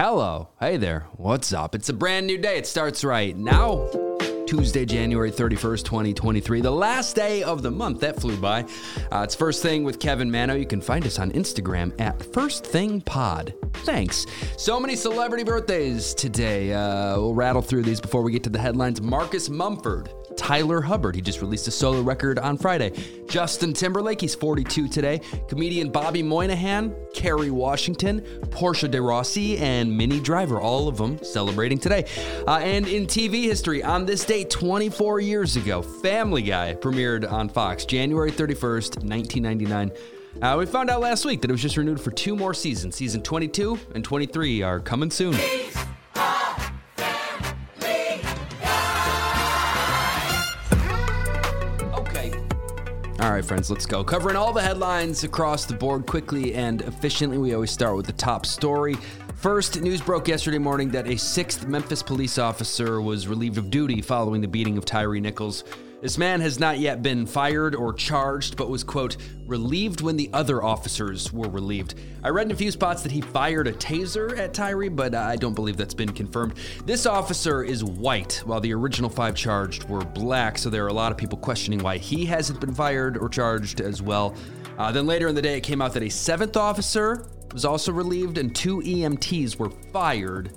Hello. Hey there. What's up? It's a brand new day. It starts right now. Tuesday, January 31st, 2023, the last day of the month. That flew by. Uh, it's First Thing with Kevin Manno. You can find us on Instagram at First Thing Pod. Thanks. So many celebrity birthdays today. Uh, we'll rattle through these before we get to the headlines. Marcus Mumford, Tyler Hubbard. He just released a solo record on Friday. Justin Timberlake, he's 42 today. Comedian Bobby Moynihan, Kerry Washington, Portia de Rossi, and Minnie Driver, all of them celebrating today. Uh, and in TV history, on this day 24 years ago, Family Guy premiered on Fox, January 31st, 1999. Uh, we found out last week that it was just renewed for two more seasons. Season 22 and 23 are coming soon. All right, friends, let's go. Covering all the headlines across the board quickly and efficiently. We always start with the top story. First, news broke yesterday morning that a sixth Memphis police officer was relieved of duty following the beating of Tyre Nichols. This man has not yet been fired or charged, but was, quote, relieved when the other officers were relieved. I read in a few spots that he fired a taser at Tyre, but I don't believe that's been confirmed. This officer is white, while the original five charged were black, so there are a lot of people questioning why he hasn't been fired or charged as well. Uh, then later in the day, it came out that a seventh officer was also relieved and two EMTs were fired.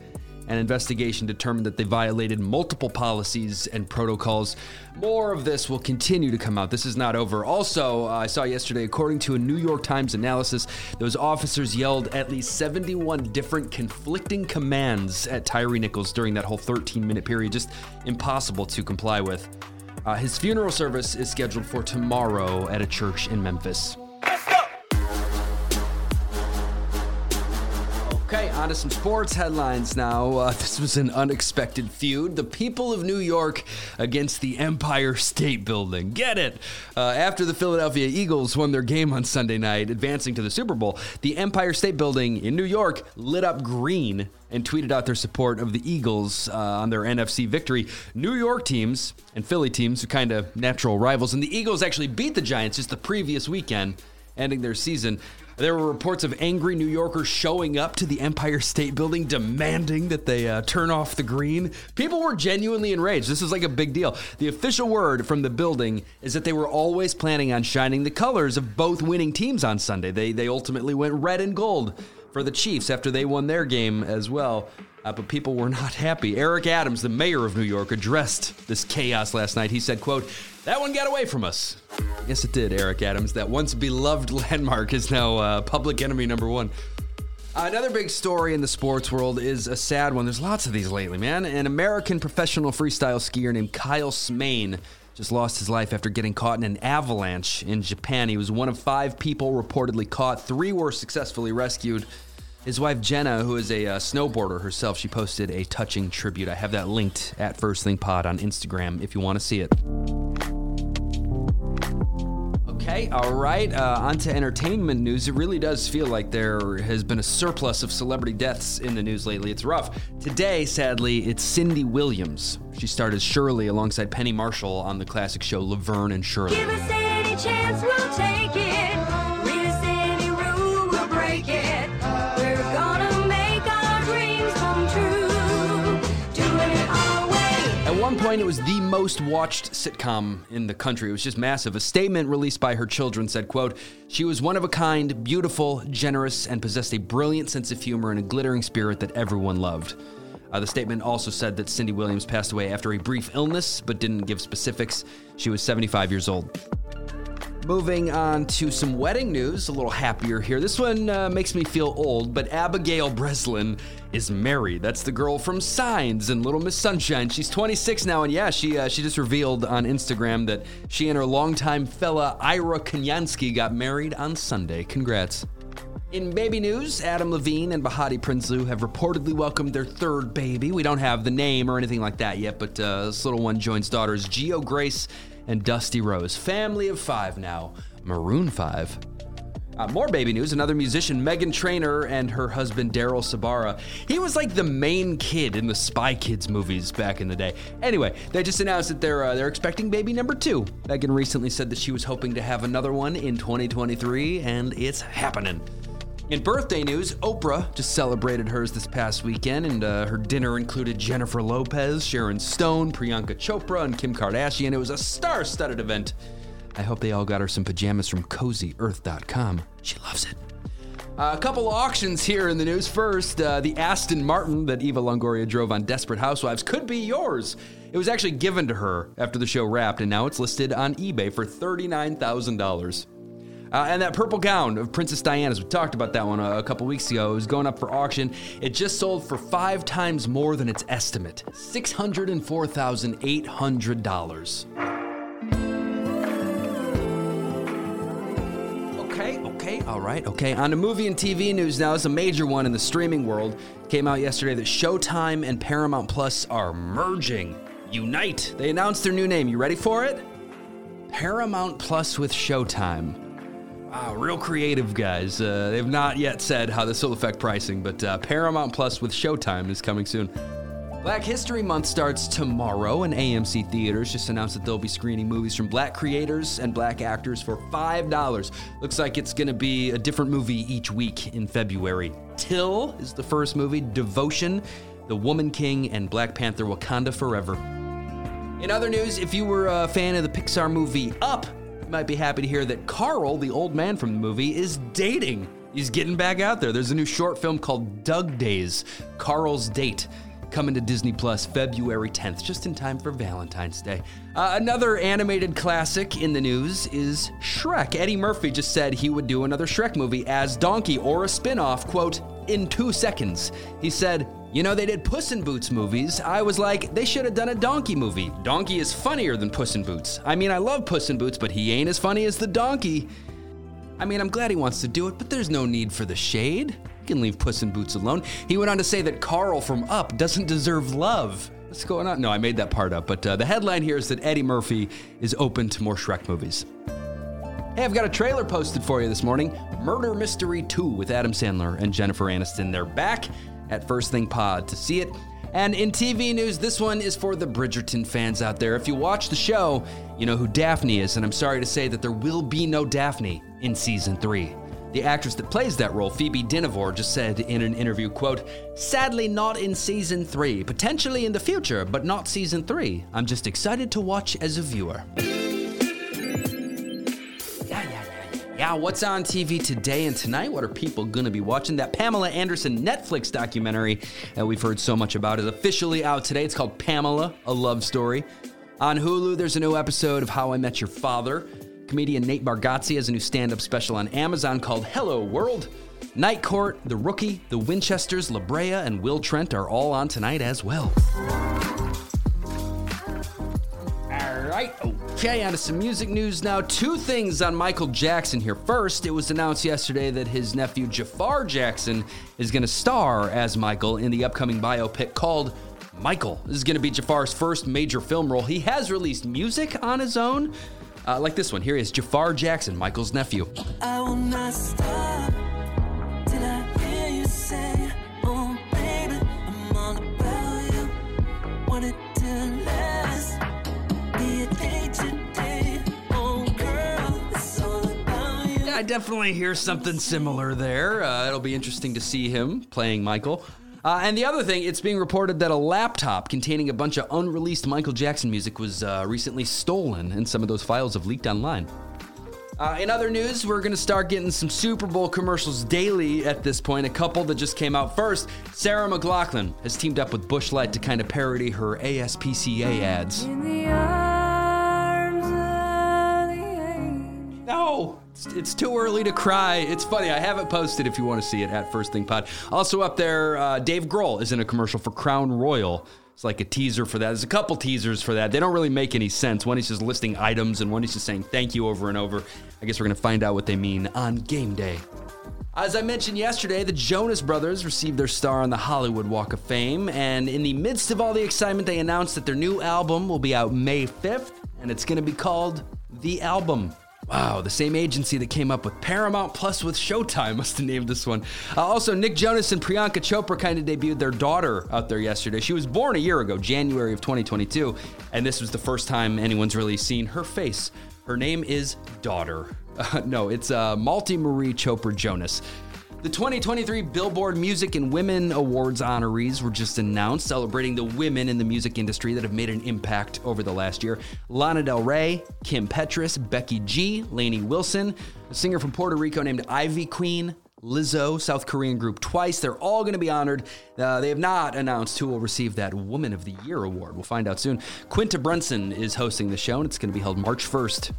An investigation determined that they violated multiple policies and protocols. More of this will continue to come out. This is not over. Also, uh, I saw yesterday, according to a New York Times analysis, those officers yelled at least 71 different conflicting commands at Tyre Nichols during that whole 13 minute period. Just impossible to comply with. Uh, his funeral service is scheduled for tomorrow at a church in Memphis. Okay, on to some sports headlines now. Uh, this was an unexpected feud. The people of New York against the Empire State Building. Get it? Uh, after the Philadelphia Eagles won their game on Sunday night, advancing to the Super Bowl, the Empire State Building in New York lit up green and tweeted out their support of the Eagles uh, on their NFC victory. New York teams and Philly teams are kind of natural rivals, and the Eagles actually beat the Giants just the previous weekend, ending their season. There were reports of angry New Yorkers showing up to the Empire State Building demanding that they uh, turn off the green. People were genuinely enraged. This is like a big deal. The official word from the building is that they were always planning on shining the colors of both winning teams on Sunday. They, they ultimately went red and gold for the Chiefs after they won their game as well. Uh, but people were not happy. Eric Adams, the mayor of New York, addressed this chaos last night. He said, quote, that one got away from us. Yes, it did, Eric Adams. That once beloved landmark is now uh, public enemy number one. Another big story in the sports world is a sad one. There's lots of these lately, man. An American professional freestyle skier named Kyle Smaine just lost his life after getting caught in an avalanche in Japan. He was one of five people reportedly caught, three were successfully rescued. His wife Jenna, who is a uh, snowboarder herself, she posted a touching tribute. I have that linked at First Thing Pod on Instagram if you want to see it. Okay, all right. Uh, on to entertainment news. It really does feel like there has been a surplus of celebrity deaths in the news lately. It's rough. Today, sadly, it's Cindy Williams. She starred as Shirley alongside Penny Marshall on the classic show Laverne and Shirley. Point, it was the most watched sitcom in the country. It was just massive. A statement released by her children said, quote, She was one of a kind, beautiful, generous, and possessed a brilliant sense of humor and a glittering spirit that everyone loved. Uh, the statement also said that Cindy Williams passed away after a brief illness, but didn't give specifics. She was 75 years old. Moving on to some wedding news, a little happier here. This one uh, makes me feel old, but Abigail Breslin is married. That's the girl from Signs and Little Miss Sunshine. She's 26 now, and yeah, she uh, she just revealed on Instagram that she and her longtime fella Ira Kunyansky got married on Sunday. Congrats. In baby news, Adam Levine and Behati Prinsloo have reportedly welcomed their third baby. We don't have the name or anything like that yet, but uh, this little one joins daughters Gio Grace and Dusty Rose. Family of five now. Maroon 5. Uh, more baby news. Another musician, Meghan Trainor, and her husband Daryl Sabara. He was like the main kid in the Spy Kids movies back in the day. Anyway, they just announced that they're uh, they're expecting baby number two. Meghan recently said that she was hoping to have another one in 2023, and it's happening. In birthday news, Oprah just celebrated hers this past weekend, and uh, her dinner included Jennifer Lopez, Sharon Stone, Priyanka Chopra, and Kim Kardashian. It was a star studded event. I hope they all got her some pajamas from cozyearth.com. She loves it. Uh, a couple auctions here in the news. First, uh, the Aston Martin that Eva Longoria drove on Desperate Housewives could be yours. It was actually given to her after the show wrapped, and now it's listed on eBay for $39,000. Uh, and that purple gown of Princess Diana's, we talked about that one a, a couple weeks ago. It was going up for auction. It just sold for five times more than its estimate $604,800. Okay, okay, all right, okay. On to movie and TV news now. It's a major one in the streaming world. Came out yesterday that Showtime and Paramount Plus are merging. Unite. They announced their new name. You ready for it? Paramount Plus with Showtime. Wow, real creative guys. Uh, they've not yet said how this will affect pricing, but uh, Paramount Plus with Showtime is coming soon. Black History Month starts tomorrow, and AMC Theaters just announced that they'll be screening movies from black creators and black actors for $5. Looks like it's going to be a different movie each week in February. Till is the first movie, Devotion, The Woman King, and Black Panther Wakanda Forever. In other news, if you were a fan of the Pixar movie Up, might be happy to hear that Carl, the old man from the movie, is dating. He's getting back out there. There's a new short film called Dug Days Carl's Date coming to Disney Plus February 10th, just in time for Valentine's Day. Uh, another animated classic in the news is Shrek. Eddie Murphy just said he would do another Shrek movie as Donkey or a spin off, quote, in two seconds. He said, you know, they did Puss in Boots movies. I was like, they should have done a Donkey movie. Donkey is funnier than Puss in Boots. I mean, I love Puss in Boots, but he ain't as funny as the donkey. I mean, I'm glad he wants to do it, but there's no need for the shade. You can leave Puss in Boots alone. He went on to say that Carl from Up doesn't deserve love. What's going on? No, I made that part up, but uh, the headline here is that Eddie Murphy is open to more Shrek movies. Hey, I've got a trailer posted for you this morning Murder Mystery 2 with Adam Sandler and Jennifer Aniston. They're back at First Thing Pod to see it. And in TV news, this one is for the Bridgerton fans out there. If you watch the show, you know who Daphne is, and I'm sorry to say that there will be no Daphne in season three. The actress that plays that role, Phoebe Dynevor, just said in an interview, quote, Sadly not in season three, potentially in the future, but not season three. I'm just excited to watch as a viewer. Yeah. What's on TV today and tonight? What are people going to be watching? That Pamela Anderson Netflix documentary that we've heard so much about is officially out today. It's called Pamela, a love story. On Hulu, there's a new episode of How I Met Your Father. Comedian Nate Bargatze has a new stand up special on Amazon called Hello World. Night Court, The Rookie, The Winchesters, La Brea, and Will Trent are all on tonight as well. Okay, on to some music news now. Two things on Michael Jackson here. First, it was announced yesterday that his nephew Jaafar Jackson is going to star as Michael in the upcoming biopic called Michael. This is going to be Jaafar's first major film role. He has released music on his own, uh, like this one. Here is Jaafar Jackson, Michael's nephew. Yeah, I definitely hear something similar there. Uh, it'll be interesting to see him playing Michael. Uh, and the other thing, it's being reported that a laptop containing a bunch of unreleased Michael Jackson music was uh, recently stolen, and some of those files have leaked online. Uh, in other news, we're going to start getting some Super Bowl commercials daily at this point. A couple that just came out first. Sarah McLachlan has teamed up with Busch Light to kind of parody her ASPCA ads. No, it's, it's too early to cry. It's funny. I have it posted if you want to see it at First Thing Pod. Also up there, uh, Dave Grohl is in a commercial for Crown Royal. It's like a teaser for that. There's a couple teasers for that. They don't really make any sense. One he's just listing items, and one he's just saying thank you over and over. I guess we're gonna find out what they mean on game day. As I mentioned yesterday, the Jonas Brothers received their star on the Hollywood Walk of Fame, and in the midst of all the excitement, they announced that their new album will be out May 5th, and it's gonna be called The Album. Wow, the same agency that came up with Paramount Plus with Showtime must have named this one. Uh, also, Nick Jonas and Priyanka Chopra kind of debuted their daughter out there yesterday. She was born a year ago, January of 2022, and this was the first time anyone's really seen her face. Her name is Daughter. Uh, no, it's uh, Malti Marie Chopra Jonas. The 2023 Billboard Music and Women Awards honorees were just announced, celebrating the women in the music industry that have made an impact over the last year. Lana Del Rey, Kim Petras, Becky G, Lainey Wilson, a singer from Puerto Rico named Ivy Queen, Lizzo, South Korean group Twice. They're all going to be honored. Uh, they have not announced who will receive that Woman of the Year award. We'll find out soon. Quinta Brunson is hosting the show, and it's going to be held March 1st.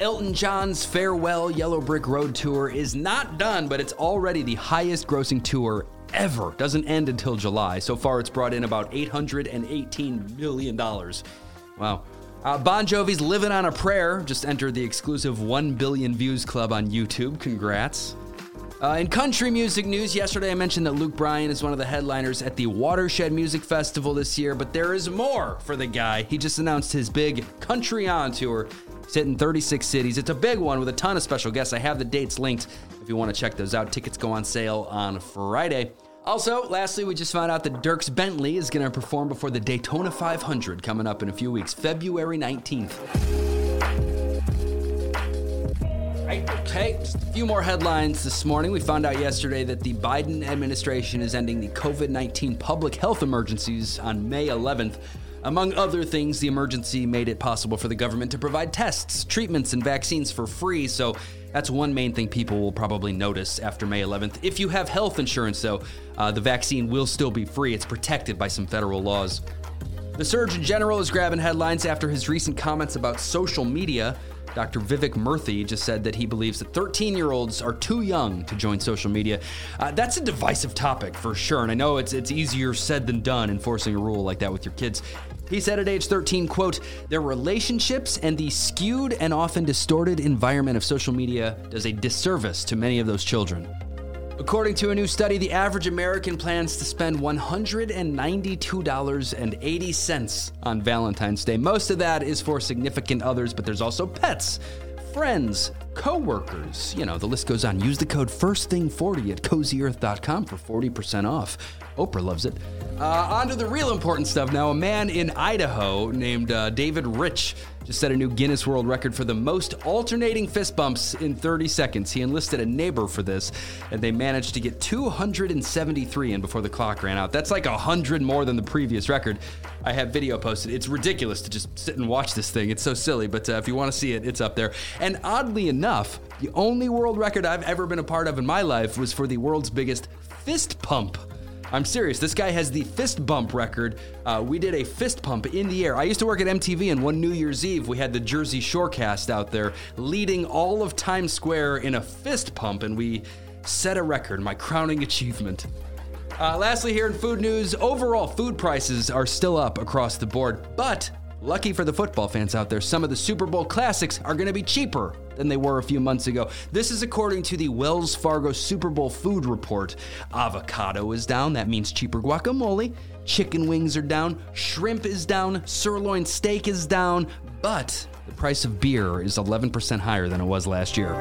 Elton John's Farewell Yellow Brick Road tour is not done, but it's already the highest grossing tour ever. Doesn't end until July. So far, it's brought in about $818 million. Wow. Uh, bon Jovi's Living on a Prayer just entered the exclusive 1 billion views club on YouTube. Congrats. Uh, in country music news, yesterday I mentioned that Luke Bryan is one of the headliners at the Watershed Music Festival this year, but there is more for the guy. He just announced his big Country On tour. It's hitting 36 cities. It's a big one with a ton of special guests. I have the dates linked if you want to check those out. Tickets go on sale on Friday. Also, lastly, we just found out that Dierks Bentley is going to perform before the Daytona 500 coming up in a few weeks, February 19th. Right, okay, just a few more headlines this morning. We found out yesterday that the Biden administration is ending the COVID 19 public health emergencies on May 11th. Among other things, the emergency made it possible for the government to provide tests, treatments, and vaccines for free. So that's one main thing people will probably notice after May 11th. If you have health insurance, though, uh, the vaccine will still be free. It's protected by some federal laws. The Surgeon General is grabbing headlines after his recent comments about social media. Dr. Vivek Murthy just said that he believes that 13 year olds are too young to join social media. Uh, that's a divisive topic for sure, and I know it's, it's easier said than done enforcing a rule like that with your kids. He said at age 13, quote, their relationships and the skewed and often distorted environment of social media does a disservice to many of those children. According to a new study, the average American plans to spend $192.80 on Valentine's Day. Most of that is for significant others, but there's also pets, friends, coworkers. You know, the list goes on. Use the code FIRSTTHING40 at cozyearth.com for 40% off. Oprah loves it. Uh, on to the real important stuff now. A man in Idaho named uh, David Rush just set a new Guinness World Record for the most alternating fist bumps in 30 seconds. He enlisted a neighbor for this, and they managed to get 273 in before the clock ran out. That's like 100 more than the previous record. I have video posted. It's ridiculous to just sit and watch this thing. It's so silly, but uh, if you want to see it, it's up there. And oddly enough, the only world record I've ever been a part of in my life was for the world's biggest fist pump. I'm serious. This guy has the fist bump record. Uh, we did a fist pump in the air. I used to work at MTV, and one New Year's Eve, we had the Jersey Shore cast out there leading all of Times Square in a fist pump, and we set a record, my crowning achievement. Uh, lastly, here in food news, overall food prices are still up across the board, but lucky for the football fans out there, some of the Super Bowl classics are going to be cheaper than they were a few months ago. This is according to the Wells Fargo Super Bowl food report. Avocado is down, that means cheaper guacamole. Chicken wings are down, shrimp is down, sirloin steak is down, but the price of beer is 11% higher than it was last year.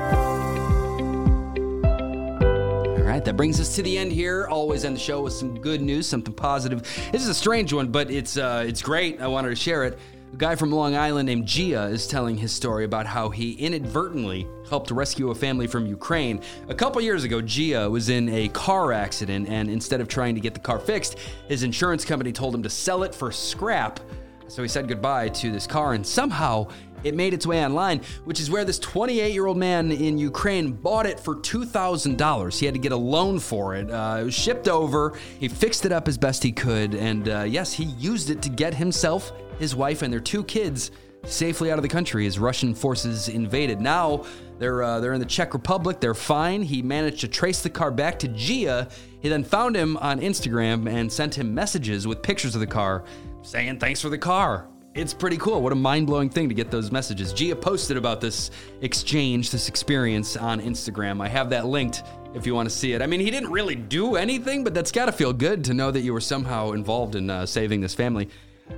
All right, that brings us to the end here. Always end the show with some good news, something positive. This is a strange one, but it's uh, it's great. I wanted to share it. A guy from Long Island named Gia is telling his story about how he inadvertently helped rescue a family from Ukraine. A couple years ago, Gia was in a car accident, and instead of trying to get the car fixed, his insurance company told him to sell it for scrap. So he said goodbye to this car, and somehow it made its way online, which is where this 28 year old man in Ukraine bought it for $2,000. He had to get a loan for it. Uh, it was shipped over. He fixed it up as best he could. And uh, yes, he used it to get himself, his wife, and their two kids safely out of the country as Russian forces invaded. Now they're, uh, they're in the Czech Republic. They're fine. He managed to trace the car back to Gia. He then found him on Instagram and sent him messages with pictures of the car saying, Thanks for the car. It's pretty cool. What a mind blowing thing to get those messages. Gia posted about this exchange, this experience on Instagram. I have that linked if you want to see it. I mean, he didn't really do anything, but that's got to feel good to know that you were somehow involved in uh, saving this family.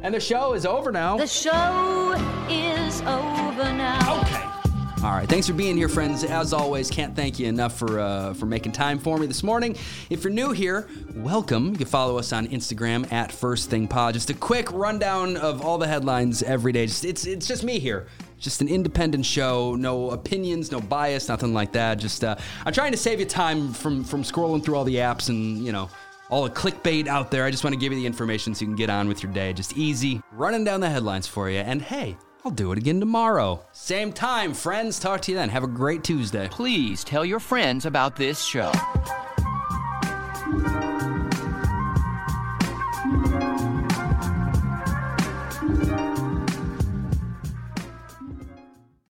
And the show is over now. The show is over now. All right. Thanks for being here, friends. As always, can't thank you enough for uh, for making time for me this morning. If you're new here, welcome. You can follow us on Instagram at First Thing Pod. Just a quick rundown of all the headlines every day. Just, it's it's just me here, Just an independent show, no opinions, no bias, nothing like that. Just uh, I'm trying to save you time from from scrolling through all the apps and you know all the clickbait out there. I just want to give you the information so you can get on with your day. Just easy, running down the headlines for you. And hey, I'll do it again tomorrow. Same time, friends. Talk to you then. Have a great Tuesday. Please tell your friends about this show.